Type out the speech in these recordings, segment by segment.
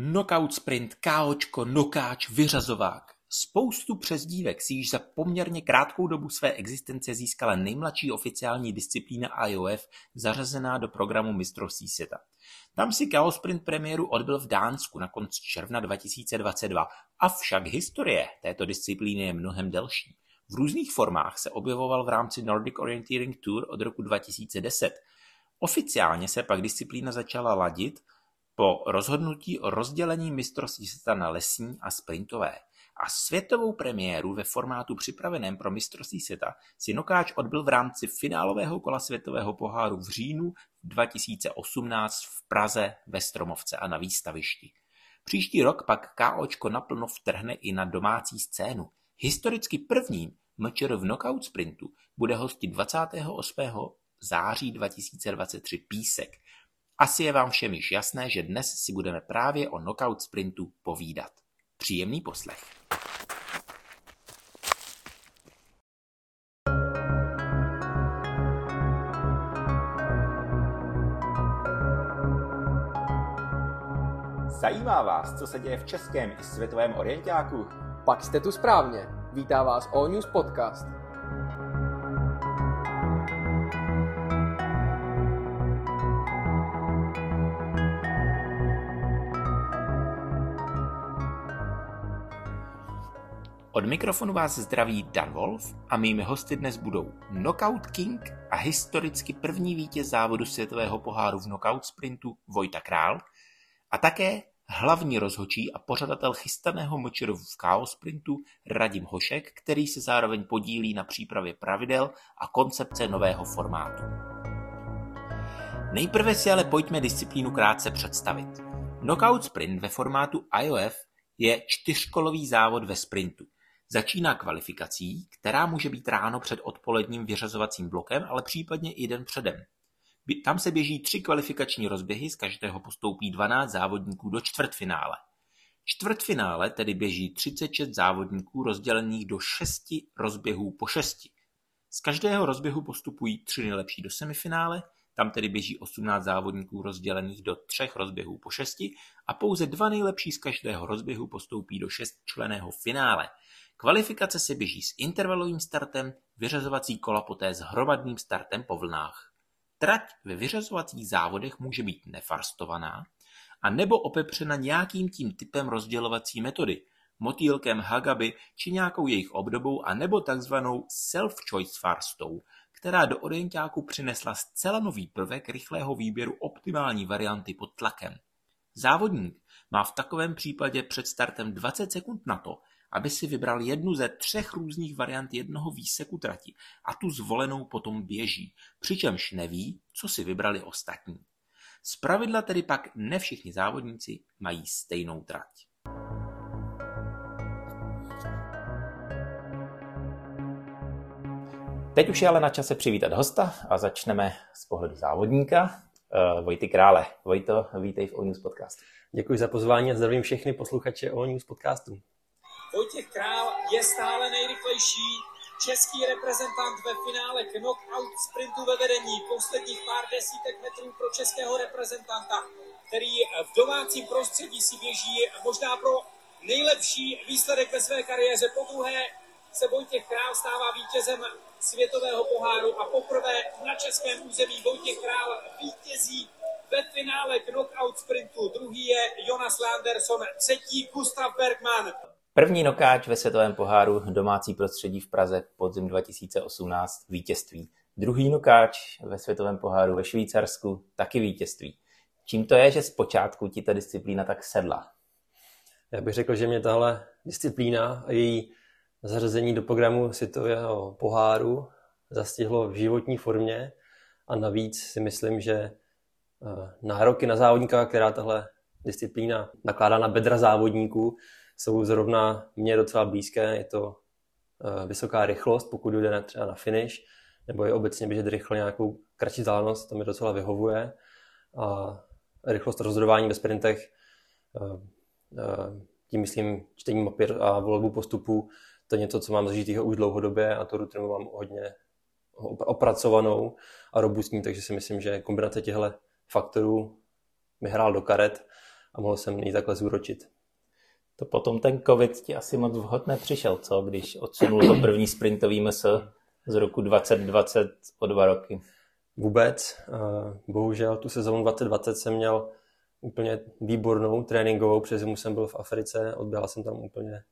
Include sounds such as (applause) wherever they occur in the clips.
Knockout sprint, KOčko, nokáč, vyřazovák. Spoustu přezdívek si již za poměrně krátkou dobu své existence získala nejmladší oficiální disciplína IOF zařazená do programu mistrovství světa. Tam si KO Sprint premiéru odbyl v Dánsku na konci června 2022, avšak historie této disciplíny je mnohem delší. V různých formách se objevoval v rámci Nordic Orienteering Tour od roku 2010. Oficiálně se pak disciplína začala ladit po rozhodnutí o rozdělení mistrovství světa na lesní a sprintové a světovou premiéru ve formátu připraveném pro mistrovství světa si Nokáč odbyl v rámci finálového kola světového poháru v říjnu 2018 v Praze ve Stromovce a na výstavišti. Příští rok pak KOčko naplno vtrhne i na domácí scénu. Historicky prvním MČR v knockout sprintu bude hostit 28. září 2023 Písek. Asi je vám všem již jasné, že dnes si budeme právě o knockout sprintu povídat. Příjemný poslech. Zajímá vás, co se děje v českém i světovém orientáku? Pak jste tu správně. Vítá vás All News Podcast. Od mikrofonu vás zdraví Dan Wolf a mými hosty dnes budou Knockout King a historicky první vítěz závodu světového poháru v knockout sprintu Vojta Král a také hlavní rozhočí a pořadatel chystaného močeru v chaos sprintu Radim Hošek, který se zároveň podílí na přípravě pravidel a koncepce nového formátu. Nejprve si ale pojďme disciplínu krátce představit. Knockout sprint ve formátu IOF je čtyřkolový závod ve sprintu. Začíná kvalifikací, která může být ráno před odpoledním vyřazovacím blokem, ale případně i den předem. Tam se běží tři kvalifikační rozběhy, z každého postoupí 12 závodníků do čtvrtfinále. Čtvrtfinále tedy běží 36 závodníků rozdělených do šesti rozběhů po šesti. Z každého rozběhu postupují tři nejlepší do semifinále, tam tedy běží 18 závodníků rozdělených do třech rozběhů po šesti a pouze dva nejlepší z každého rozběhu postoupí do šestčleného finále. Kvalifikace se běží s intervalovým startem, vyřazovací kola poté s hromadným startem po vlnách. Trať ve vyřazovacích závodech může být nefarstovaná a nebo opepřena nějakým tím typem rozdělovací metody, motýlkem Hagaby či nějakou jejich obdobou a nebo takzvanou self-choice farstou, která do orientáku přinesla zcela nový prvek rychlého výběru optimální varianty pod tlakem. Závodník má v takovém případě před startem 20 sekund na to, aby si vybral jednu ze třech různých variant jednoho výseku trati a tu zvolenou potom běží, přičemž neví, co si vybrali ostatní. pravidla tedy pak ne všichni závodníci mají stejnou trať. Teď už je ale na čase přivítat hosta a začneme z pohledu závodníka. Uh, Vojty Krále. Vojto, vítej v O News podcastu. Děkuji za pozvání a zdravím všechny posluchače O News podcastu. Vojtěch Král je stále nejrychlejší český reprezentant ve finále knockout sprintu ve vedení. Posledních pár desítek metrů pro českého reprezentanta, který v domácím prostředí si běží možná pro nejlepší výsledek ve své kariéře. Po druhé se Vojtěch Král stává vítězem světového poháru a poprvé na českém území Vojtěch Král vítězí ve finále knockout sprintu. Druhý je Jonas Landerson, třetí Gustav Bergman. První nokáč ve světovém poháru domácí prostředí v Praze podzim 2018 vítězství. Druhý nokáč ve světovém poháru ve Švýcarsku taky vítězství. Čím to je, že zpočátku ti ta disciplína tak sedla? Já bych řekl, že mě tahle disciplína a její zařazení do programu světového poháru zastihlo v životní formě a navíc si myslím, že eh, nároky na závodníka, která tahle disciplína nakládá na bedra závodníků, jsou zrovna mě docela blízké. Je to eh, vysoká rychlost, pokud jde třeba na finish, nebo je obecně běžet rychle nějakou kratší vzdálenost, to mi docela vyhovuje. A rychlost rozhodování ve sprintech, eh, tím myslím čtení mapy a volbu postupů, to je něco, co mám zažitýho už dlouhodobě a tu rutinu mám hodně opracovanou a robustní, takže si myslím, že kombinace těchto faktorů mi hrál do karet a mohl jsem ji takhle zúročit. To potom ten covid ti asi moc vhod nepřišel, co? Když odsunul to první sprintový MS z roku 2020 o dva roky. Vůbec. Bohužel tu sezónu 2020 jsem měl úplně výbornou tréninkovou, přes zimu jsem byl v Africe, odběhal jsem tam úplně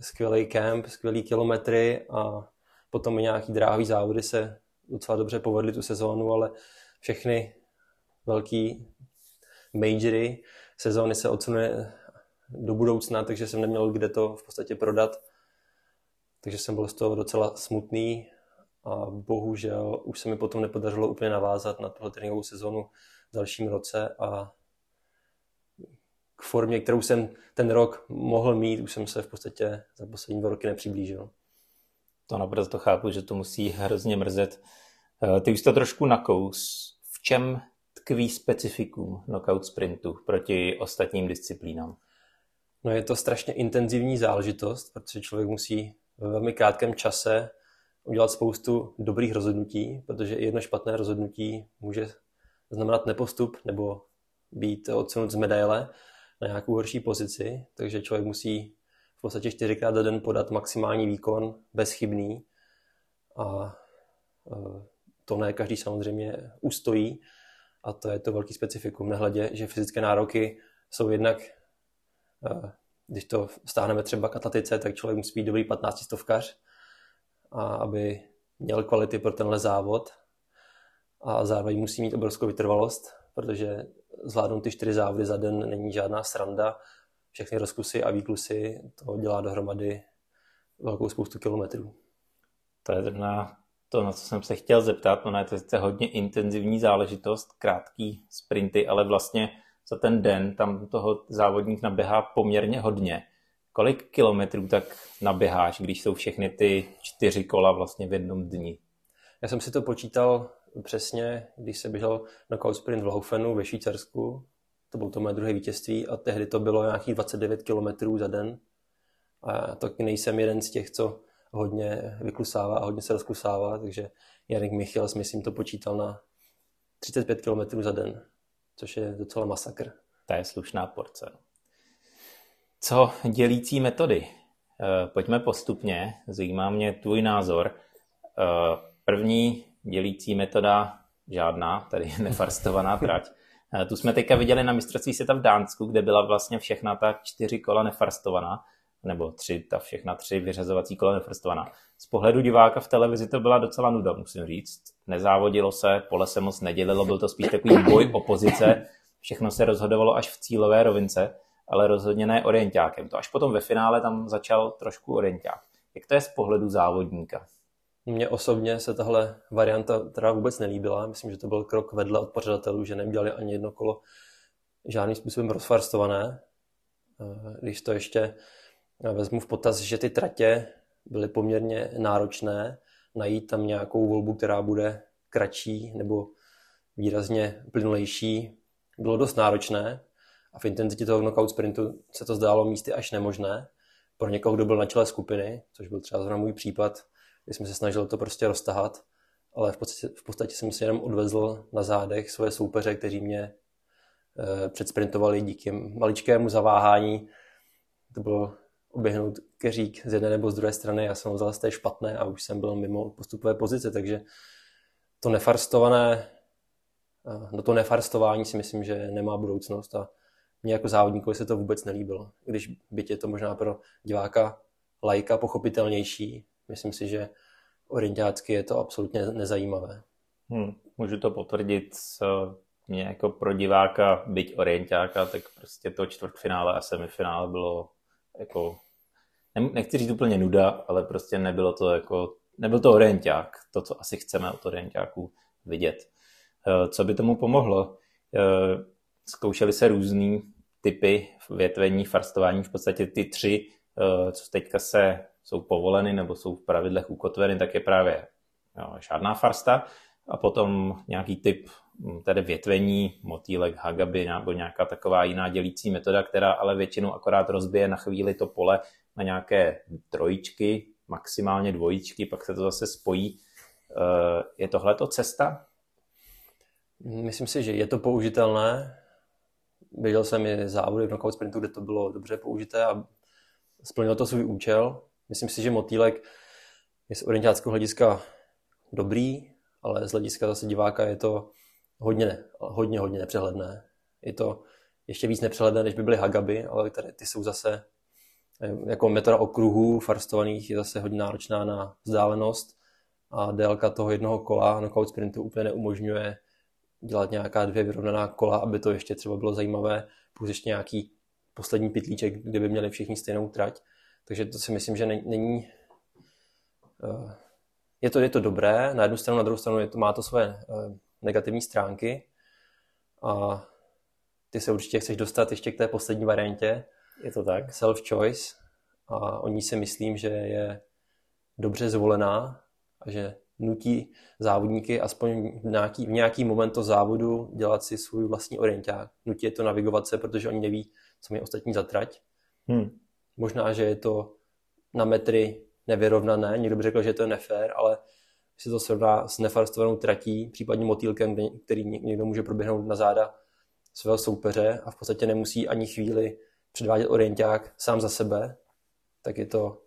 skvělý kemp, skvělý kilometry a potom i nějaký dráhový závody se docela dobře povedly tu sezónu, ale všechny velký majory sezóny se odsunuje do budoucna, takže jsem neměl kde to v podstatě prodat. Takže jsem byl z toho docela smutný a bohužel už se mi potom nepodařilo úplně navázat na tuhle tréninkovou sezonu v dalším roce a k formě, kterou jsem ten rok mohl mít, už jsem se v podstatě za poslední dva roky nepřiblížil. To naprosto chápu, že to musí hrozně mrzet. Eh, ty už to trošku nakous. V čem tkví specifikum knockout sprintu proti ostatním disciplínám? No je to strašně intenzivní záležitost, protože člověk musí ve velmi krátkém čase udělat spoustu dobrých rozhodnutí, protože jedno špatné rozhodnutí může znamenat nepostup nebo být odsunut z medaile na nějakou horší pozici, takže člověk musí v podstatě čtyřikrát za den podat maximální výkon, bezchybný a e, to ne každý samozřejmě ustojí a to je to velký specifikum, nehledě, že fyzické nároky jsou jednak, e, když to stáhneme třeba k atletice, tak člověk musí být dobrý 15 stovkař, a aby měl kvality pro tenhle závod a zároveň musí mít obrovskou vytrvalost, protože zvládnout ty čtyři závody za den není žádná sranda. Všechny rozkusy a výklusy to dělá dohromady velkou spoustu kilometrů. To je na to, na co jsem se chtěl zeptat. Ono je to hodně intenzivní záležitost, krátký sprinty, ale vlastně za ten den tam toho závodník naběhá poměrně hodně. Kolik kilometrů tak naběháš, když jsou všechny ty čtyři kola vlastně v jednom dni? Já jsem si to počítal přesně, když se běžel knockout sprint v Laufenu ve Švýcarsku. To bylo to moje druhé vítězství a tehdy to bylo nějakých 29 km za den. A taky nejsem jeden z těch, co hodně vyklusává a hodně se rozklusává, takže Janik Michals, myslím, to počítal na 35 km za den, což je docela masakr. To je slušná porce. Co dělící metody? Eh, pojďme postupně, zajímá mě tvůj názor. Eh, první dělící metoda žádná, tady nefarstovaná trať. Eh, tu jsme teďka viděli na mistrovství světa v Dánsku, kde byla vlastně všechna ta čtyři kola nefarstovaná, nebo tři, ta všechna tři vyřazovací kola nefarstovaná. Z pohledu diváka v televizi to byla docela nuda, musím říct. Nezávodilo se, pole se moc nedělilo, byl to spíš takový boj opozice, všechno se rozhodovalo až v cílové rovince, ale rozhodně ne orientákem. To až potom ve finále tam začal trošku orienták. Jak to je z pohledu závodníka? Mně osobně se tahle varianta teda vůbec nelíbila. Myslím, že to byl krok vedle od pořadatelů, že neudělali ani jedno kolo žádným způsobem rozfarstované. Eh, když to ještě vezmu v potaz, že ty tratě byly poměrně náročné, najít tam nějakou volbu, která bude kratší nebo výrazně plynulejší, bylo dost náročné a v intenzitě toho knockout sprintu se to zdálo místy až nemožné. Pro někoho, kdo byl na čele skupiny, což byl třeba zrovna můj případ, kdy jsme se snažili to prostě roztahat, ale v podstatě, v podstatě jsem si jenom odvezl na zádech svoje soupeře, kteří mě e, předsprintovali díky maličkému zaváhání. To bylo oběhnout keřík z jedné nebo z druhé strany, já jsem ho vzal z té špatné a už jsem byl mimo postupové pozice, takže to nefarstované, no to nefarstování si myslím, že nemá budoucnost a mně jako závodníkovi se to vůbec nelíbilo. Když byť je to možná pro diváka lajka pochopitelnější, myslím si, že orientácky je to absolutně nezajímavé. Hmm, můžu to potvrdit mě jako pro diváka, byť orientáka, tak prostě to čtvrtfinále a semifinále bylo jako, nechci říct úplně nuda, ale prostě nebylo to jako, nebyl to orienták, to, co asi chceme od orientáků vidět. Eh, co by tomu pomohlo? Eh, zkoušeli se různý typy větvení, farstování, v podstatě ty tři, eh, co teďka se jsou povoleny nebo jsou v pravidlech ukotveny, tak je právě žádná farsta a potom nějaký typ hm, tedy větvení, motýlek, hagaby nebo nějaká taková jiná dělící metoda, která ale většinou akorát rozbije na chvíli to pole na nějaké trojičky, maximálně dvojičky, pak se to zase spojí. Eh, je tohle to cesta? Myslím si, že je to použitelné. běžel jsem i závody v knockout sprintu, kde to bylo dobře použité a splnilo to svůj účel. Myslím si, že motýlek je z orientáckého hlediska dobrý, ale z hlediska zase diváka je to hodně, hodně, hodně nepřehledné. Je to ještě víc nepřehledné, než by byly hagaby, ale tady ty jsou zase eh, jako metoda okruhů farstovaných je zase hodně náročná na vzdálenost a délka toho jednoho kola knockout sprintu úplně neumožňuje dělat nějaká dvě vyrovnaná kola, aby to ještě třeba bylo zajímavé, plus ještě nějaký poslední pitlíček, kde by měli všichni stejnou trať. Takže to si myslím, že není... Eh, je to, je to dobré, na jednu stranu, na druhou stranu je to, má to své eh, negativní stránky a ty se určitě chceš dostat ještě k té poslední variantě. Je to tak? Self-choice a o ní si myslím, že je dobře zvolená a že nutí závodníky aspoň v nějaký, v nějaký moment to závodu dělat si svůj vlastní orienták. Nutí je to navigovat se, protože oni neví, co mi ostatní zatrať. Hmm. Možná, že je to na metry nevyrovnané, někdo by řekl, že to je nefér, ale si to srovná s nefarstovanou tratí, případně motýlkem, který někdo může proběhnout na záda svého soupeře a v podstatě nemusí ani chvíli předvádět orienták sám za sebe, tak je to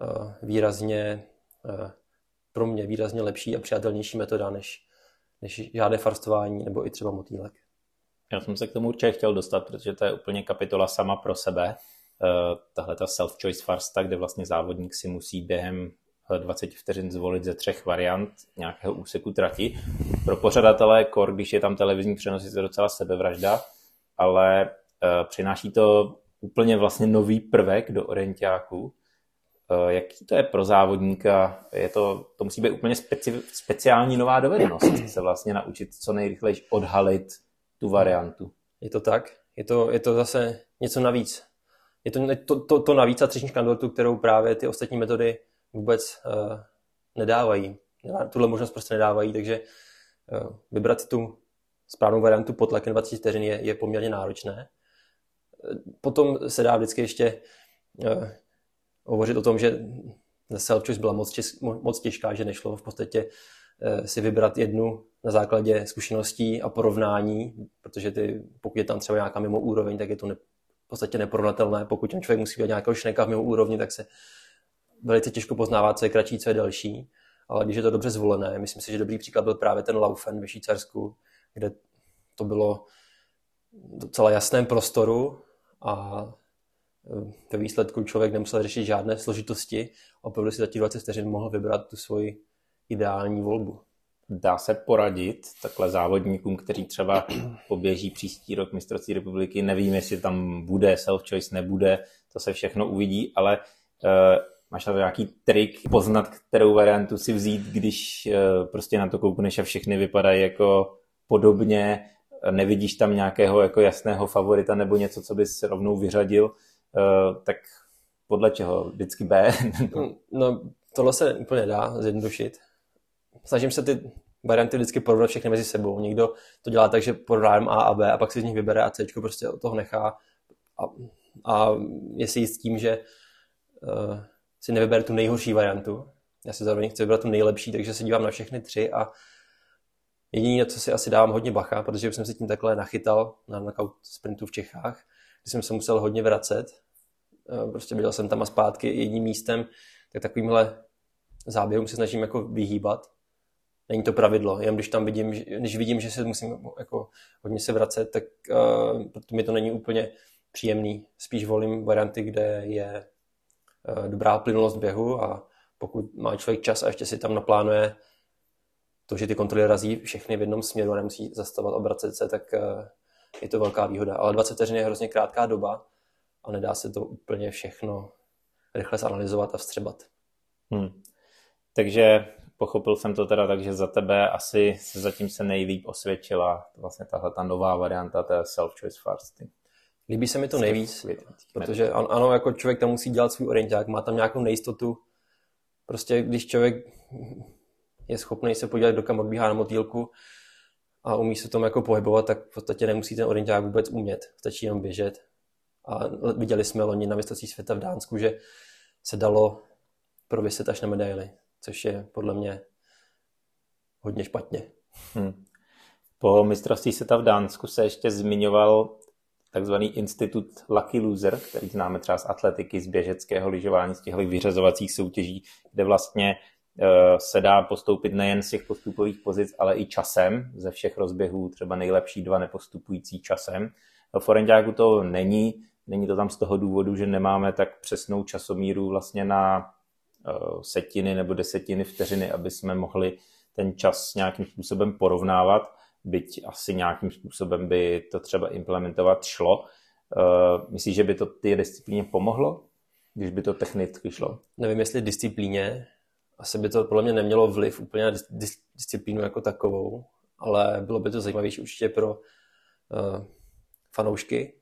uh, výrazně uh, pro mě výrazně lepší a přijatelnější metoda než, než žádné farstování nebo i třeba motýlek. Já jsem se k tomu určitě chtěl dostat, protože to je úplně kapitola sama pro sebe. Uh, tahle ta self-choice farsta, kde vlastně závodník si musí během 20 vteřin zvolit ze třech variant nějakého úseku trati. Pro pořadatele kor, když je tam televizní přenos, je to docela sebevražda, ale uh, přináší to úplně vlastně nový prvek do orientiáku. Uh, jaký to je pro závodníka? Je to, to musí být úplně speci, speciální nová dovednost se vlastně naučit co nejrychleji odhalit tu variantu. Je to tak? Je to, je to zase něco navíc. Je to to, to, to navíc a třešnička dortu, kterou právě ty ostatní metody vůbec uh, nedávají. Tuhle možnost prostě nedávají, takže uh, vybrat tu správnou variantu pod tlakem 20 vteřin je, je poměrně náročné. Potom se dá vždycky ještě uh, hovořit o tom, že self-choice byla moc, čes, moc těžká, že nešlo v podstatě uh, si vybrat jednu na základě zkušeností a porovnání, protože ty, pokud je tam třeba nějaká mimo úroveň, tak je to ne, podstatě neporovnatelné. Pokud ten člověk musí být nějakého šneka mimo úrovni, tak se velice těžko poznává, co je kratší, co je delší, ale když je to dobře zvolené, myslím si, že dobrý příklad byl právě ten Laufen ve Švýcarsku, kde to bylo docela jasném prostoru a e, ve výsledku člověk nemusel řešit žádné složitosti a opravdu si za těch 20 vteřin mohl vybrat tu svoji ideální volbu. Dá se poradit takhle závodníkům, kteří třeba (clears throat) poběží příští rok mistrovství republiky, nevím, jestli tam bude self-choice, nebude, to se všechno uvidí, ale e, Máš na to nějaký trik poznat, kterou variantu si vzít, když eh, prostě na to koukneš a všechny vypadají jako podobně, nevidíš tam nějakého jako jasného favorita nebo něco, co bys rovnou vyřadil, eh, tak podle čeho? Vždycky B? (laughs) no, no, tohle se úplně dá zjednodušit. Snažím se ty varianty vždycky porovnat všechny mezi sebou. Někdo to dělá tak, že porovnám A a B a pak si z nich vybere a C prostě od toho nechá a, a je si jist tím, že uh, si nevybere tu nejhorší variantu. Já si zároveň chci vybrat tu nejlepší, takže se dívám na všechny tři a jediné, co si asi dávám hodně bacha, protože jsem si tím takhle nachytal na knockout sprintu v Čechách, kdy jsem se musel hodně vracet. Eh, prostě byl jsem tam a zpátky jedním místem, tak takovýmhle záběrům se snažím jako vyhýbat. Není to pravidlo, jen když tam vidím, když vidím, že se musím jako hodně se vracet, tak uh, mi to není úplně příjemný. Spíš volím varianty, kde je Eh, dobrá plynulost běhu a pokud má člověk čas a ještě si tam naplánuje to, že ty kontroly razí všechny v jednom směru a nemusí zastavovat, obracet se, tak eh, je to velká výhoda. Ale 20 vteřin je hrozně krátká doba a nedá se to úplně všechno rychle zanalizovat a vstřebat. Hmm. Takže pochopil jsem to teda tak, že za tebe asi se zatím se nejlíp osvědčila vlastně tahle ta nová varianta té self-choice fasting. Líbí se mi to nejvíc, protože ano, jako člověk tam musí dělat svůj orienták, má tam nějakou nejistotu. Prostě když člověk je schopný se podívat, do kam odbíhá na motýlku a umí se tom jako pohybovat, tak v podstatě nemusí ten orienták vůbec umět, stačí jenom běžet. A viděli jsme loni na mistrovství světa v Dánsku, že se dalo prověsit až na medaily, což je podle mě hodně špatně. Hmm. Po mistrovství světa v Dánsku se ještě zmiňoval takzvaný institut Lucky Loser, který známe třeba z atletiky, z běžeckého lyžování, z těchto vyřazovacích soutěží, kde vlastně eh, se dá postoupit nejen z těch postupových pozic, ale i časem ze všech rozběhů, třeba nejlepší dva nepostupující časem. V Forenďáku to není, není to tam z toho důvodu, že nemáme tak přesnou časomíru vlastně na setiny nebo desetiny vteřiny, aby jsme mohli ten čas nějakým způsobem porovnávat byť asi nějakým způsobem by to třeba implementovat šlo. Eh, myslíš, že by to ty disciplíně pomohlo, když by to technicky šlo? Nevím, jestli disciplíně. Asi by to podle mě nemělo vliv úplně na dis- disciplínu jako takovou, ale bylo by to zajímavější určitě pro uh, fanoušky,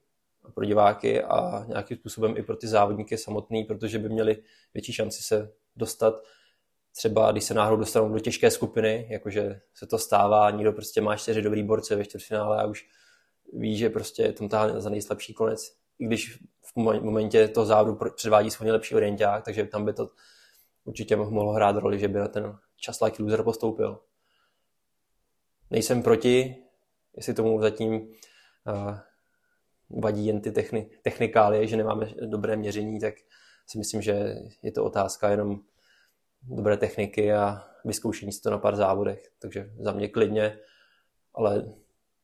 pro diváky a nějakým způsobem i pro ty závodníky samotný, protože by měli větší šanci se dostat třeba když se náhodou dostanou do těžké skupiny, jakože se to stává, někdo prostě má čtyři dobrý borce ve čtvrtfinále a už ví, že prostě tam táhne za nejslabší konec, i když v momentě toho závodu předvádí svůj nejlepší orienták, takže tam by to určitě mohlo hrát roli, že by na ten čas like loser postoupil. Nejsem proti, jestli tomu zatím uh, vadí jen ty techni- technikálie, že nemáme dobré měření, tak si myslím, že je to otázka jenom dobré techniky a vyzkoušení si to na pár závodech. Takže za mě klidně, ale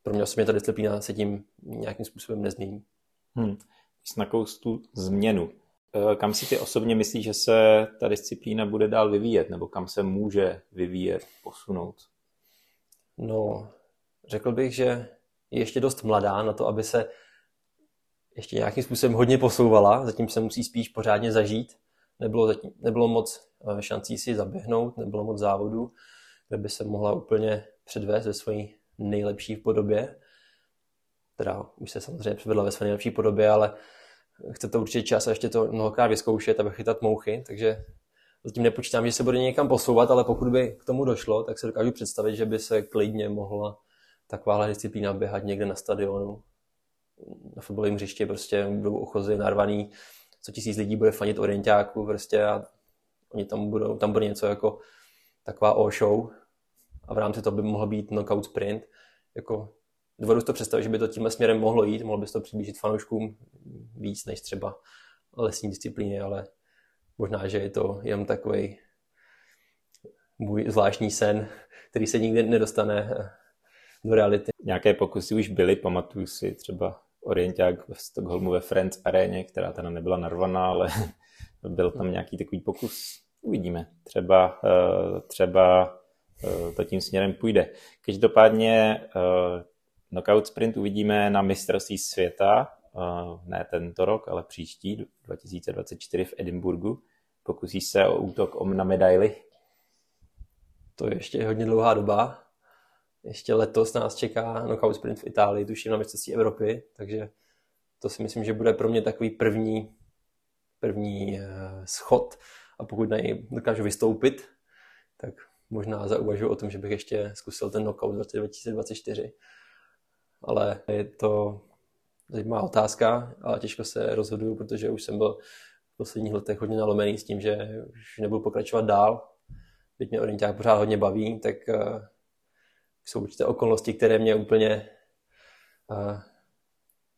pro mě osobně ta disciplína se tím nějakým způsobem nezmění. Hmm. Jsi tu změnu. Eh, kam si ty osobně myslíš, že se ta disciplína bude dál vyvíjet, nebo kam se může vyvíjet, posunout? No, řekl bych, že je ještě dost mladá na to, aby se ještě nějakým způsobem hodně posouvala, zatím se musí spíš pořádně zažít. Nebylo, zatím, nebylo moc Eh, šancí si zaběhnout, nebylo moc závodů, kde by se mohla úplně předvést ve své nejlepší podobě. Teda už se samozřejmě předvedla ve své nejlepší podobě, ale chce to určitě čas a ještě to mnohokrát vyzkoušet a vychytat mouchy, takže zatím nepočítám, že se bude někam posouvat, ale pokud by k tomu došlo, tak se dokážu představit, že by se klidně mohla takováhle disciplína běhat někde na stadionu, na fotbalovém hřišti, prostě budou ochozy narvaný, co tisíc lidí bude fanit orientáku prostě a Oni tam budou, tam bude něco jako taková o-show a v rámci toho by mohl být knockout sprint. Jako, dovedu to představit, že by to tímhle směrem mohlo jít, mohlo by to přiblížit fanouškům víc než třeba lesní disciplíny, ale možná, že je to jen takový můj zvláštní sen, který se nikdy nedostane do reality. Nějaké pokusy už byly, pamatuju si třeba orienták v Stockholmu ve Friends aréně, která teda nebyla narvaná, ale (laughs) byl tam nějaký takový pokus. Uvidíme. Třeba, eh, třeba eh, to tím směrem půjde. Každopádně eh, knockout sprint uvidíme na mistrovství světa, ne tento rok, ale příští, 2024 v Edinburgu. Pokusí se o útok om na medaily. To je ještě hodně dlouhá doba. Ještě letos nás čeká knockout sprint v Itálii, tuším na mistrovství Evropy, takže to si myslím, že bude pro mě takový první první eh, schod a pokud na něj dokážu vystoupit, tak možná zauvažuji o tom, že bych ještě zkusil ten knockout v roce 2024. Ale je to zajímavá otázka, ale těžko se rozhoduju, protože už jsem byl v posledních letech hodně nalomený s tím, že už nebudu pokračovat dál. Byť mě orienták pořád hodně baví, tak uh, jsou určité okolnosti, které mě úplně uh,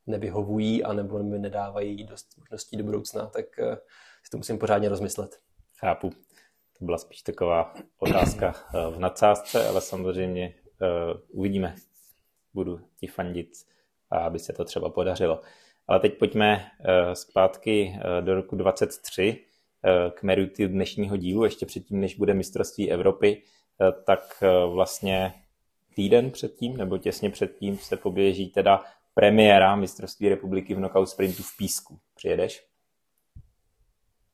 nevyhovují a nebo mi nedávají dost možností do budoucna, tak eh, si to musím pořádně rozmyslet. Chápu. To byla spíš taková otázka eh, v nadsázce, ale samozřejmě uh, uvidíme. Budu ti fandit, aby se to třeba podařilo. Ale teď pojďme uh, zpátky uh, do roku 23 uh, k meritu dnešního dílu, ještě předtím, než bude mistrovství Evropy, uh, tak uh, vlastně týden předtím, nebo těsně předtím se poběží teda premiéra mistrovství republiky v knockout sprintu v Písku. Přijedeš?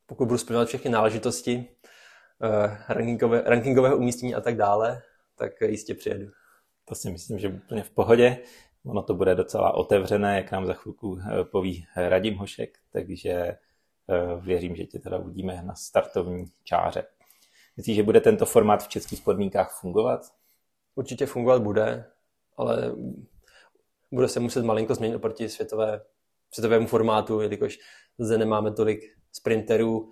Pokud budu splňovat všechny náležitosti, uh, rankingové, rankingového umístění a tak dále, tak jistě přijedu. To si myslím, že úplně v pohodě. Ono to bude docela otevřené, jak nám za chvilku eh, poví Radim Hošek, takže eh, věřím, že tě teda uvidíme na startovní čáře. Myslíš, že bude tento formát v českých podmínkách fungovat? Určitě fungovat bude, ale bude se muset malinko změnit oproti světové, světovému formátu, jelikož zde nemáme tolik sprinterů,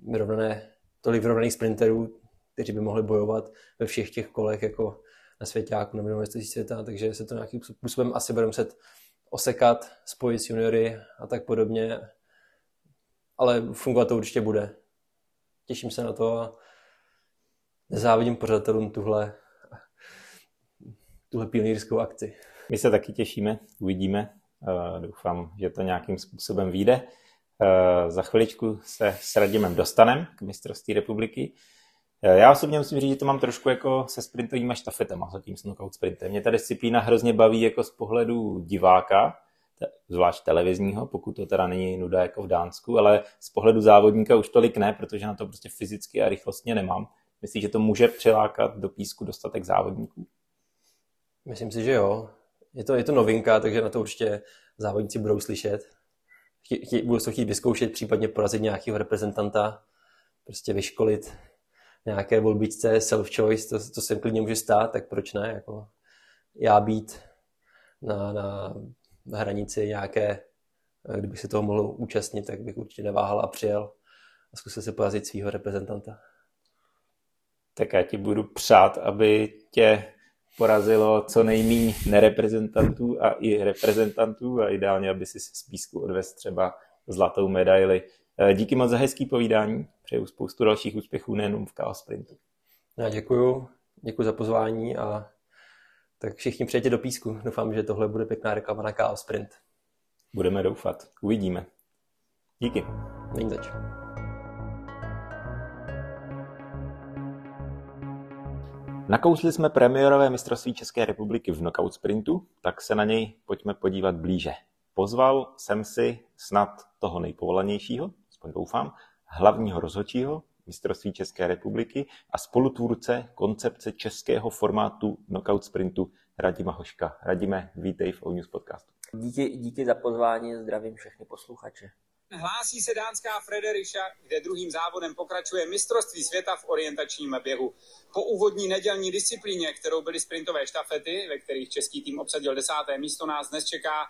vyrovnané, tolik vyrovnaných sprinterů, kteří by mohli bojovat ve všech těch kolech jako na světáku nebo na světa, takže se to nějakým způsobem asi bude muset osekat, spojit s juniory a tak podobně. Ale fungovat to určitě bude. Těším se na to a nezávidím pořadatelům tuhle, tuhle pionýrskou akci. My se taky těšíme, uvidíme. Doufám, že to nějakým způsobem vyjde. Za chviličku se s Radimem dostaneme k mistrovství republiky. Já osobně musím říct, že to mám trošku jako se sprintovými štafetama, zatím s knockout sprintem. Mě ta disciplína hrozně baví jako z pohledu diváka, zvlášť televizního, pokud to teda není nuda jako v Dánsku, ale z pohledu závodníka už tolik ne, protože na to prostě fyzicky a rychlostně nemám. Myslíš, že to může přilákat do písku dostatek závodníků? Myslím si, že jo. Je to, je to novinka, takže na to určitě závodníci budou slyšet. Chtí, budou to chtít vyzkoušet, případně porazit nějakého reprezentanta, prostě vyškolit nějaké volbičce, self-choice, to, to se klidně může stát, tak proč ne? Jako já být na, na, na hranici nějaké, kdybych se toho mohl účastnit, tak bych určitě neváhal a přijel a zkusil se porazit svého reprezentanta. Tak já ti budu přát, aby tě porazilo co nejméně nereprezentantů a i reprezentantů a ideálně, aby si z písku odvez třeba zlatou medaili. Eh, díky moc za hezký povídání. Přeju spoustu dalších úspěchů nejenom v Chaos Sprintu. Já děkuju, děkuji za pozvání a tak všichni přijďte do písku. Doufám, že tohle bude pěkná reklama na Chaos Sprint. Budeme doufat. Uvidíme. Díky. Není zač. Nakousli jsme premiérové mistrovství České republiky v knockout sprintu, tak se na něj pojďme podívat blíže. Pozval jsem si snad toho nejpovolanějšího, aspoň doufám, hlavního rozhodčího mistrovství České republiky a spolutvůrce koncepce českého formátu knockout sprintu Radima Hoška. Radime, vítej v O-News podcastu. Díky, díky za pozvání, zdravím všechny posluchače. Hlásí se dánská Frederiša, kde druhým závodem pokračuje mistrovství světa v orientačním běhu. Po úvodní nedělní disciplíně, kterou byly sprintové štafety, ve kterých český tým obsadil desáté místo, nás dnes čeká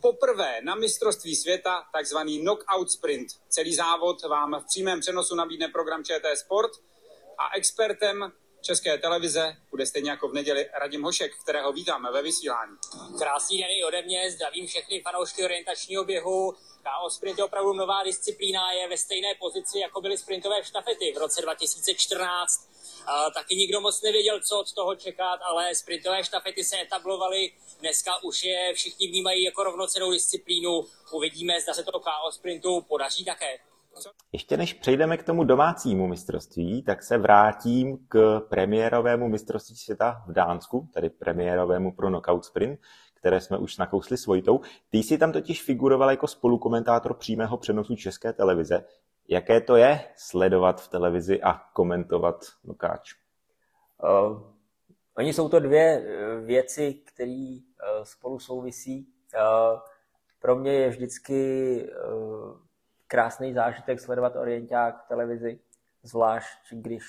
poprvé na mistrovství světa takzvaný knockout sprint. Celý závod vám v přímém přenosu nabídne program ČT Sport a expertem České televize bude stejně jako v neděli Radim Hošek, kterého vítáme ve vysílání. Krásný den i ode mě, zdravím všechny fanoušky orientačního běhu. KO Sprint je opravdu nová disciplína, je ve stejné pozici, jako byly sprintové štafety v roce 2014. Uh, taky nikdo moc nevěděl, co od toho čekat, ale sprintové štafety se etablovaly. Dneska už je všichni vnímají jako rovnocenou disciplínu. Uvidíme, zda se to KO Sprintu podaří také. Ještě než přejdeme k tomu domácímu mistrovství, tak se vrátím k premiérovému mistrovství světa v Dánsku, tedy premiérovému pro Knockout Sprint, které jsme už nakousli s Vojtou. Ty jsi tam totiž figuroval jako spolukomentátor přímého přenosu České televize. Jaké to je sledovat v televizi a komentovat nokáč? Uh, oni jsou to dvě eh, věci, které uh, spolu souvisí. Uh, pro mě je vždycky uh, krásný zážitek sledovat orienták v televizi, zvlášť když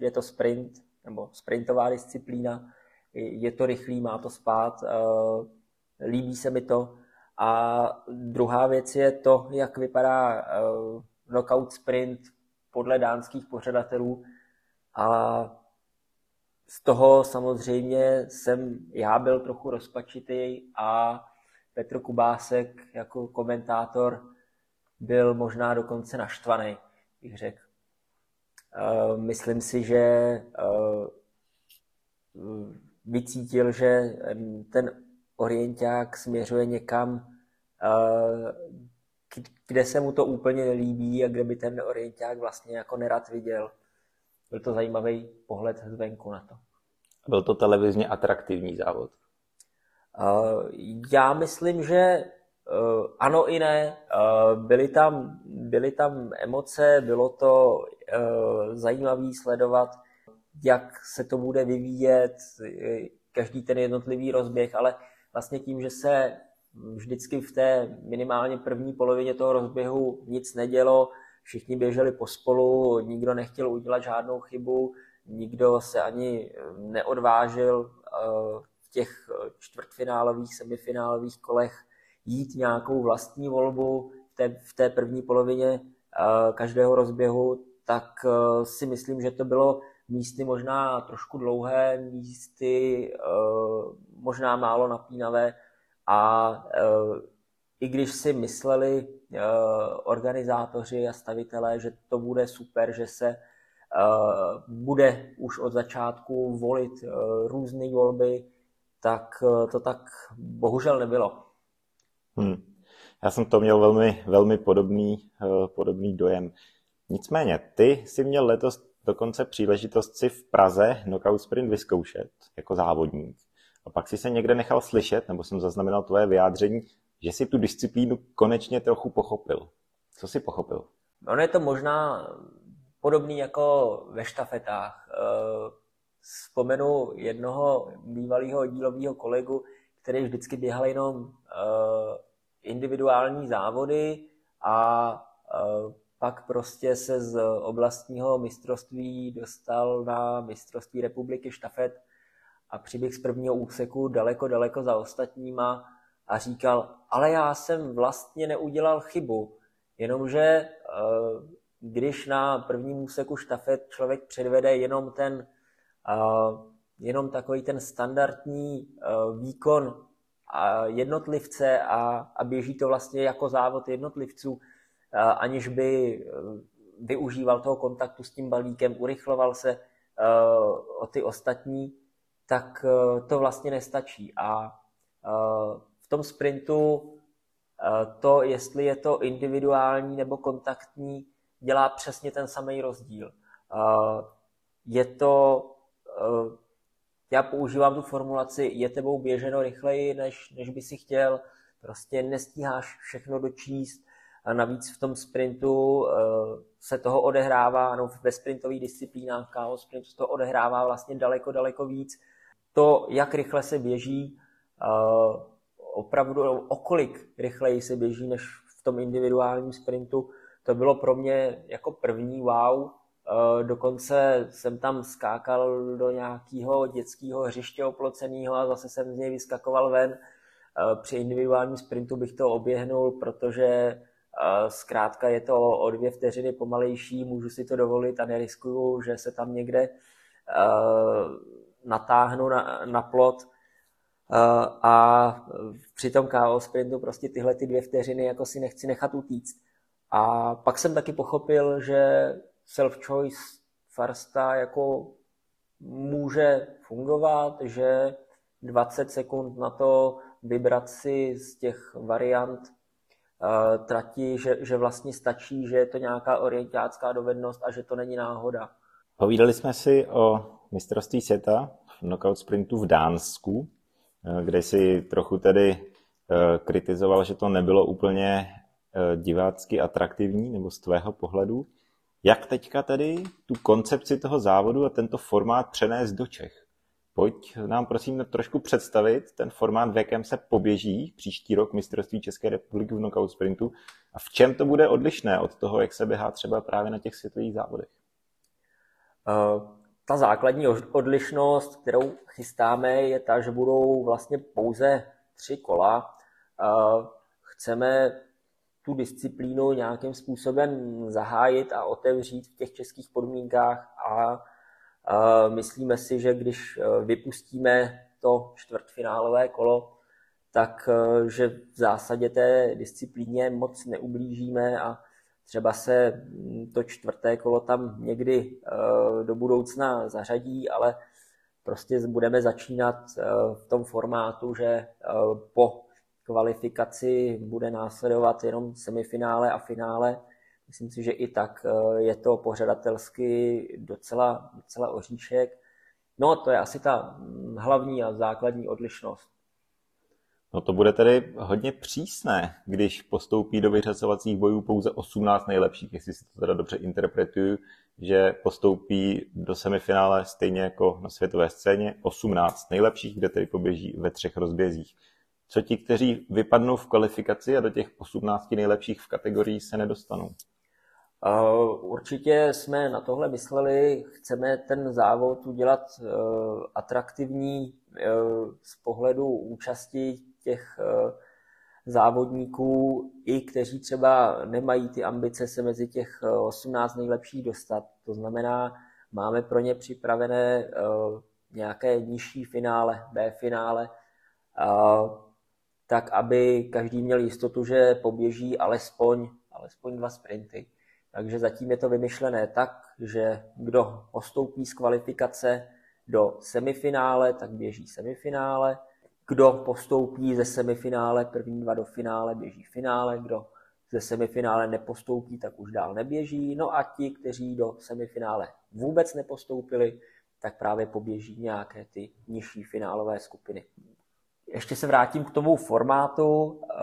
je to sprint nebo sprintová disciplína, je to rychlý, má to spát, eh, líbí se mi to. A druhá věc je to, jak vypadá eh, knockout sprint podle dánských pořadatelů a z toho samozřejmě jsem já byl trochu rozpačitý a Petr Kubásek jako komentátor byl možná dokonce naštvaný, bych řekl. Uh, myslím si, že uh, vycítil, že ten orienták směřuje někam, uh, kde se mu to úplně nelíbí a kde by ten orienták vlastně jako nerad viděl. Byl to zajímavý pohled zvenku na to. Byl to televizně atraktivní závod? Já myslím, že ano i ne. Uh, byly, tam, byly tam emoce, bylo to uh, zajímavé sledovat, jak se to bude vyvíjet, každý ten jednotlivý rozběh, ale vlastně tím, že se vždycky v té minimálně první polovině toho rozběhu nic nedělo, všichni běželi pospolu, nikdo nechtěl udělat žádnou chybu, nikdo se ani neodvážil v těch čtvrtfinálových, semifinálových kolech jít nějakou vlastní volbu v té, v té první polovině uh, každého rozběhu, tak uh, si myslím, že to bylo místy možná trošku dlouhé, místy uh, možná málo napínavé, a i když si mysleli organizátoři a stavitelé, že to bude super, že se bude už od začátku volit různé volby, tak to tak bohužel nebylo. Hmm. Já jsem to měl velmi, velmi podobný, podobný dojem. Nicméně, ty si měl letos dokonce příležitost si v Praze knockout sprint vyzkoušet jako závodník. A pak si se někde nechal slyšet, nebo jsem zaznamenal tvoje vyjádření, že si tu disciplínu konečně trochu pochopil. Co si pochopil? Ono je to možná podobný jako ve štafetách. Eh, vzpomenu jednoho bývalého dílového kolegu, který vždycky běhal jenom eh, individuální závody a eh, pak prostě se z oblastního mistrovství dostal na mistrovství republiky štafet a přiběh z prvního úseku daleko, daleko za ostatníma a říkal, ale já jsem vlastně neudělal chybu, jenomže eh, když na prvním úseku štafet člověk předvede jenom ten, jenom takový ten standardní eh, výkon jednotlivce a, a běží to vlastně jako závod jednotlivců, aniž by eh, využíval toho kontaktu s tím balíkem, urychloval se eh, o ty ostatní, tak eh, to vlastně nestačí. A v tom sprintu to, jestli je to individuální nebo kontaktní, dělá přesně ten samý rozdíl. Je to, já používám tu formulaci, je tebou běženo rychleji, než, než by si chtěl, prostě nestíháš všechno dočíst, a navíc v tom sprintu eh, se toho odehrává, no ve sprintových disciplínách, KO sprintu se to odehrává vlastně daleko, daleko víc. To, jak rychle se běží, eh, opravdu okolik rychleji se běží než v tom individuálním sprintu, to bylo pro mě jako první wow. Eh, dokonce jsem tam skákal do nějakého dětského hřiště oploceného a zase jsem z něj vyskakoval ven. Při individuálním sprintu bych to oběhnul, protože Zkrátka je to o dvě vteřiny pomalejší, můžu si to dovolit a neriskuju, že se tam někde natáhnu na, na plot a při tom KO sprintu prostě tyhle ty dvě vteřiny jako si nechci nechat utíct. A pak jsem taky pochopil, že self-choice Farsta jako může fungovat, že 20 sekund na to vybrat si z těch variant Eh, trati, že, že vlastně stačí, že je to nějaká orientácká dovednost a že to není náhoda. Povídali jsme si o mistrovství světa v knockout sprintu v Dánsku, eh, kde si trochu tedy eh, kritizoval, že to nebylo úplně divácky atraktivní, nebo z tvého pohledu. Jak teďka tedy tu koncepci toho závodu a tento formát přenést do Čech? Pojď nám prosím trošku představit ten formát, v jakém se poběží příští rok mistrovství České republiky v knockout sprintu a v čem to bude odlišné od toho, jak se běhá třeba právě na těch světových závodech. Uh, ta základní odlišnost, kterou chystáme, je ta, že budou vlastně pouze tři kola. Uh, chceme tu disciplínu nějakým způsobem zahájit a otevřít v těch českých podmínkách a Myslíme si, že když e, vypustíme to čtvrtfinálové kolo, tak e, že v zásadě té disciplíně moc neublížíme a třeba se to čtvrté kolo tam někdy e, do budoucna zařadí, ale prostě budeme začínat v tom formátu, že po kvalifikaci bude následovat jenom semifinále a finále Myslím si, že i tak eh, je to pořadatelsky docela, docela oříšek. No, to je asi ta mm, hlavní a základní odlišnost. No to bude tedy hodně přísné, když postoupí do vyřazovacích bojů pouze 18 nejlepších, jestli si to teda dobře interpretuju, že postoupí do semifinále stejně jako na světové scéně 18 nejlepších, kde tedy poběží ve třech rozbězích. Co ti, kteří vypadnou v kvalifikaci a do těch 18 nejlepších v kategorii se nedostanou? Určitě jsme na tohle mysleli, chceme ten závod udělat eh, atraktivní eh, z pohledu účasti těch eh, závodníků, i kteří třeba nemají ty ambice se mezi těch 18 nejlepších dostat. To znamená, máme pro ně připravené nějaké nižší finále, B finále. Tak aby každý měl jistotu, že poběží alespoň, alespoň dva sprinty. Takže zatím je to vymyšlené tak, že kdo postoupí z kvalifikace do semifinále, tak běží semifinále. Kdo postoupí ze semifinále, první dva do finále, běží finále. Kdo ze semifinále nepostoupí, tak už dál neběží. No a ti, kteří do semifinále vůbec nepostoupili, tak právě poběží nějaké ty nižší finálové skupiny. Ještě se vrátím k tomu formátu. Eh,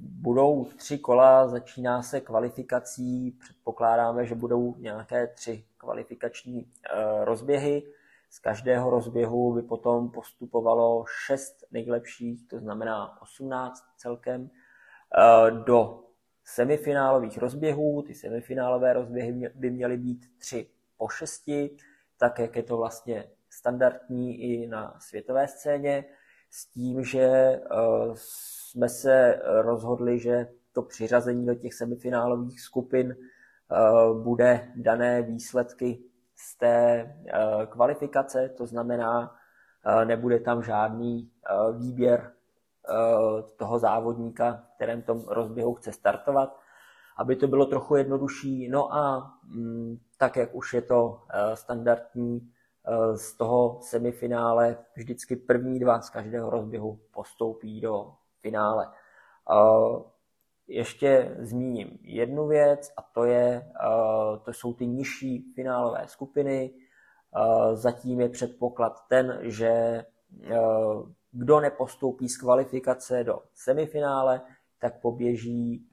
budou tři kola, začíná se kvalifikací, předpokládáme, že budou nějaké tři kvalifikační eh, rozběhy. Z každého rozběhu by potom postupovalo šest nejlepších, to znamená 18 celkem, eh, do semifinálových rozběhů. Ty semifinálové rozběhy by měly být tři po šesti, tak jak je to vlastně standardní i na světové scéně, s tím, že eh, jsme se rozhodli, že to přiřazení do těch semifinálových skupin eh, bude dané výsledky z té eh, kvalifikace, to znamená, nebude tam žádný výběr toho závodníka, kterém tom rozběhu chce startovat, aby to bylo trochu jednodušší. No a mm, tak, jak už je to standardní, z toho semifinále vždycky první dva z každého rozběhu postoupí do finále. Ještě zmíním jednu věc a to, je, to jsou ty nižší finálové skupiny. Zatím je předpoklad ten, že kdo nepostoupí z kvalifikace do semifinále, tak poběží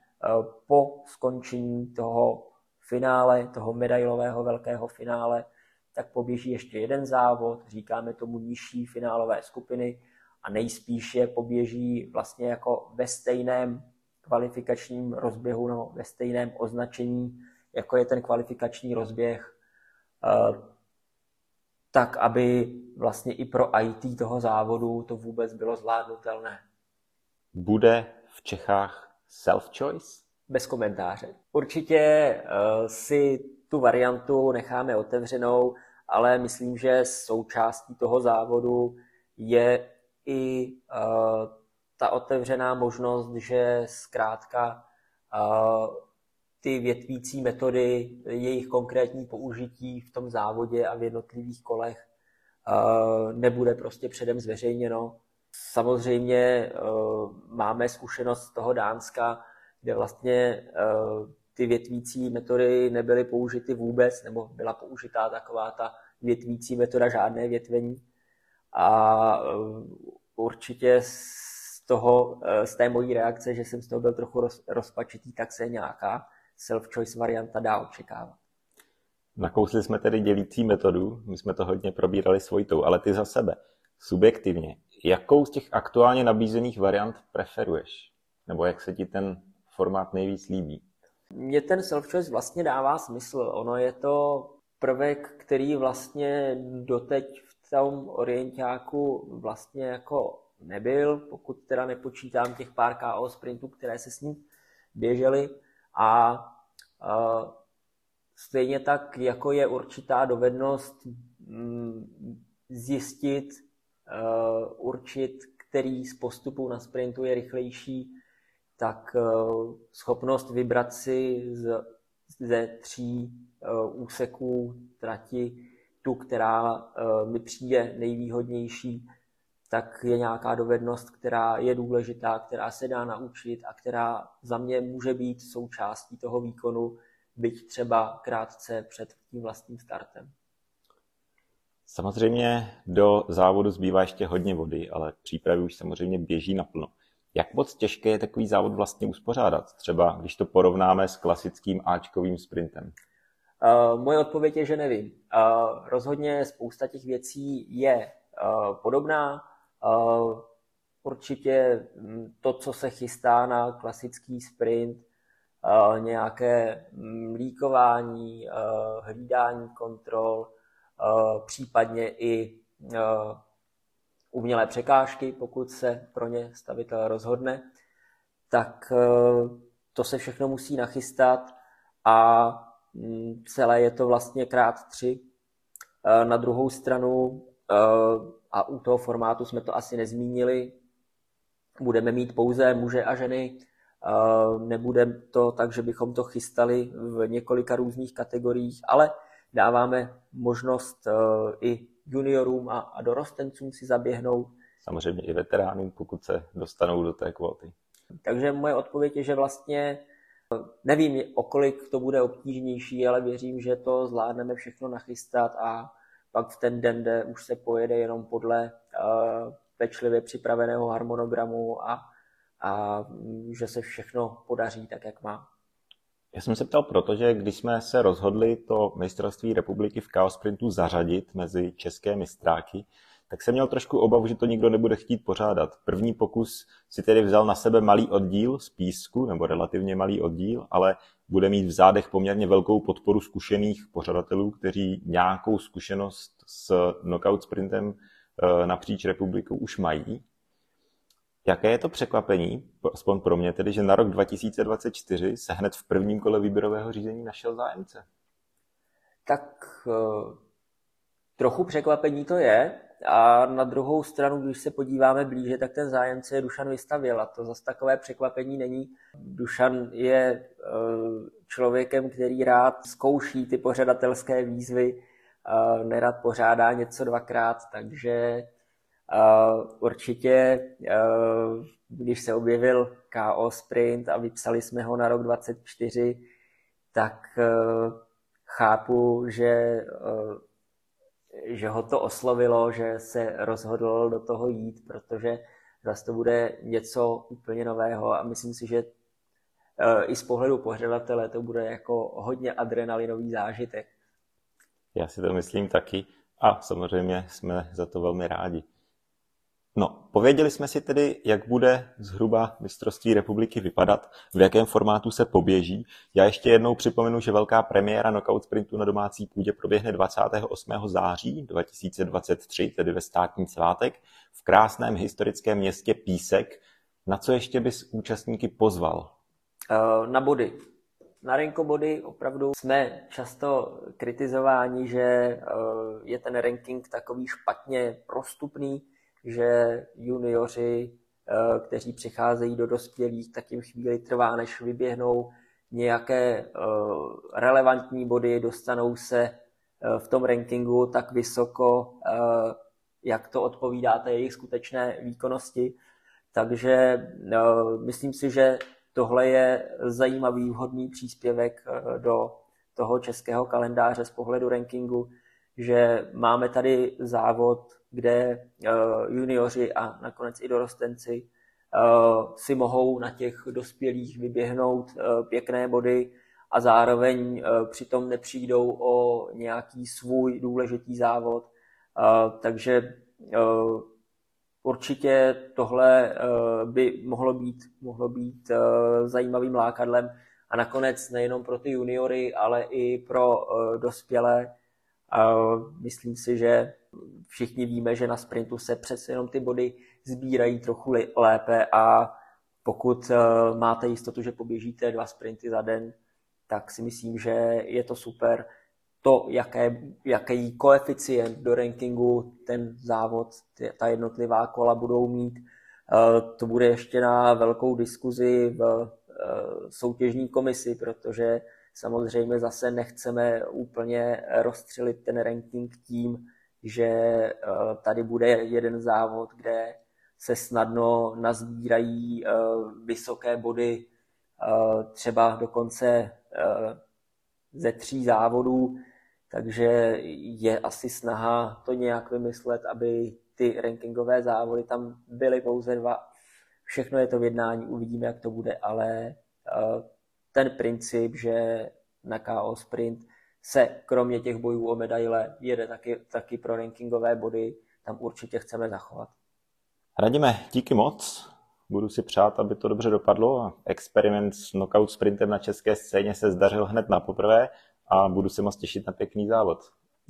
po skončení toho finále, toho medailového velkého finále, tak poběží ještě jeden závod, říkáme tomu nižší finálové skupiny a nejspíš je poběží vlastně jako ve stejném kvalifikačním rozběhu nebo ve stejném označení, jako je ten kvalifikační rozběh, eh, tak aby vlastně i pro IT toho závodu to vůbec bylo zvládnutelné. Bude v Čechách self-choice? Bez komentáře. Určitě uh, si tu variantu necháme otevřenou, ale myslím, že součástí toho závodu je i uh, ta otevřená možnost, že zkrátka uh, ty větvící metody, jejich konkrétní použití v tom závodě a v jednotlivých kolech nebude prostě předem zveřejněno. Samozřejmě máme zkušenost z toho Dánska, kde vlastně ty větvící metody nebyly použity vůbec, nebo byla použitá taková ta větvící metoda žádné větvení. A e, určitě z toho, e, z té mojí reakce, že jsem z toho byl trochu roz, rozpačitý, tak se nějaká self-choice varianta dá očekávat. Nakousli jsme tedy dělící metodu, my jsme to hodně probírali svojitou, ale ty za sebe, subjektivně, jakou z těch aktuálně nabízených variant preferuješ? Nebo jak se ti ten formát nejvíc líbí? Mně ten self-choice vlastně dává smysl. Ono je to prvek, který vlastně doteď v tom orientáku vlastně jako nebyl, pokud teda nepočítám těch pár KO sprintů, které se s ním běžely. A, a stejně tak, jako je určitá dovednost mm, zjistit, uh, určit, který z postupů na sprintu je rychlejší, tak uh, schopnost vybrat si z, ze tří uh, úseků trati tu, která uh, mi přijde nejvýhodnější, tak je nějaká dovednost, která je důležitá, která se dá naučit a která za mě může být součástí toho výkonu, byť třeba krátce před tím vlastním startem. Samozřejmě do závodu zbývá ještě hodně vody, ale přípravy už samozřejmě běží naplno. Jak moc těžké je takový závod vlastně uspořádat? Třeba když to porovnáme s klasickým Ačkovým sprintem. Uh, moje odpověď je, že nevím. Uh, rozhodně spousta těch věcí je uh, podobná. Uh, určitě hm, to, co se chystá na klasický sprint, uh, nějaké hm, líkování, uh, hlídání kontrol, uh, případně i uh, umělé překážky, pokud se pro ně stavitel rozhodne, tak to se všechno musí nachystat a Mm, celé je to vlastně krát tři. Eh, na druhou stranu, eh, a u toho formátu jsme to asi nezmínili, budeme mít pouze muže a ženy, nebude to tak, že bychom to chystali v několika různých kategoriích, ale dáváme možnost i juniorům a dorostencům si zaběhnout. Samozřejmě i veteránům, pokud se dostanou do té kvóty. Takže moje odpověď je, že vlastně nevím, o kolik to bude obtížnější, ale věřím, že to zvládneme všechno nachystat a pak v ten den, kde už se pojede jenom podle uh, pečlivě připraveného harmonogramu a, a že se všechno podaří tak, jak má. Já jsem se ptal proto, že když jsme se rozhodli to mistrovství republiky v Chaos Sprintu zařadit mezi české mistráky, tak jsem měl trošku obavu, že to nikdo nebude chtít pořádat. První pokus si tedy vzal na sebe malý oddíl z písku, nebo relativně malý oddíl, ale bude mít v zádech poměrně velkou podporu zkušených pořadatelů, kteří nějakou zkušenost s knockout sprintem eh, napříč republikou už mají. Jaké je to překvapení, aspoň pro mě tedy, že na rok 2024 se hned v prvním kole výběrového řízení našel zájemce? Tak eh, trochu překvapení to je, a na druhou stranu, když se podíváme blíže, tak ten zájemce je Dušan vystavil a to zase takové překvapení není. Dušan je e, člověkem, který rád zkouší ty pořadatelské výzvy, nerad pořádá něco dvakrát, takže e, určitě, e, když se objevil KO Sprint a vypsali jsme ho na rok 24, tak chápu, že že ho to oslovilo, že se rozhodl do toho jít, protože zase to bude něco úplně nového a myslím si, že i z pohledu pořadatele to bude jako hodně adrenalinový zážitek. Já si to myslím taky a samozřejmě jsme za to velmi rádi. No, pověděli jsme si tedy, jak bude zhruba mistrovství republiky vypadat, v jakém formátu se poběží. Já ještě jednou připomenu, že velká premiéra Knockout Sprintu na domácí půdě proběhne 28. září 2023, tedy ve státní svátek, v krásném historickém městě Písek. Na co ještě bys účastníky pozval? Eh, na body. Na body opravdu jsme často kritizováni, že eh, je ten ranking takový špatně prostupný, že junioři, eh, kteří přicházejí do dospělých, tak jim chvíli trvá, než vyběhnou nějaké eh, relevantní body, dostanou se eh, v tom rankingu tak vysoko, jak to odpovídá té jejich skutečné výkonnosti. Takže myslím si, že tohle je zajímavý, vhodný příspěvek do toho českého kalendáře z pohledu rankingu, že máme tady závod kde eh, junioři a nakonec i dorostenci eh, si mohou na těch dospělých vyběhnout eh, pěkné body a zároveň přitom nepřijdou o nějaký svůj důležitý závod. Takže určitě tohle by mohlo být, mohlo být zajímavým lákadlem a nakonec nejenom pro ty juniory, ale i pro dospělé. Myslím si, že všichni víme, že na sprintu se přece jenom ty body sbírají trochu lépe a pokud eh, máte jistotu, že poběžíte dva sprinty za den, tak si myslím, že je to super. To, jaké, jaký koeficient do rankingu ten závod, ta jednotlivá kola budou mít, eh, to bude ještě na velkou diskuzi v eh, soutěžní komisi, protože samozřejmě zase nechceme úplně rozstřelit ten ranking tím, že eh, tady bude jeden závod, kde se snadno nazbírají eh, vysoké body, eh, třeba dokonce ze tří závodů, takže je asi snaha to nějak vymyslet, aby ty rankingové závody tam byly pouze dva. Všechno je to v jednání, uvidíme, jak to bude, ale ten princip, že na KO Sprint se kromě těch bojů o medaile jede taky, taky pro rankingové body, tam určitě chceme zachovat. Radíme, díky moc. Budu si přát, aby to dobře dopadlo a experiment s knockout sprintem na české scéně se zdařil hned na poprvé a budu se moc těšit na pěkný závod.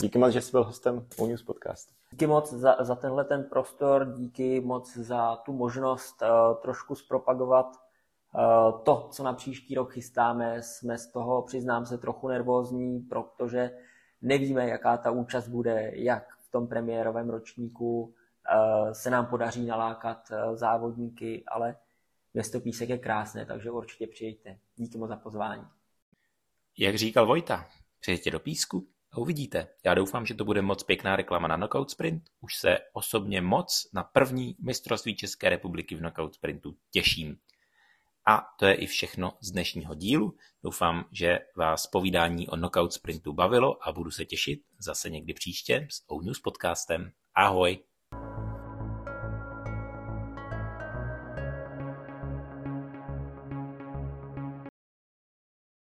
Díky moc, že jsi byl hostem u News Podcast. Díky moc za, za tenhle ten prostor, díky moc za tu možnost uh, trošku zpropagovat to, co na příští rok chystáme, jsme z toho, přiznám se, trochu nervózní, protože nevíme, jaká ta účast bude, jak v tom premiérovém ročníku, se nám podaří nalákat závodníky, ale město Písek je krásné, takže určitě přijďte. Díky moc za pozvání. Jak říkal Vojta, přijďte do Písku a uvidíte. Já doufám, že to bude moc pěkná reklama na Knockout Sprint. Už se osobně moc na první mistrovství České republiky v Knockout Sprintu těším. A to je i všechno z dnešního dílu. Doufám, že vás povídání o Knockout Sprintu bavilo a budu se těšit zase někdy příště s O News podcastem. Ahoj!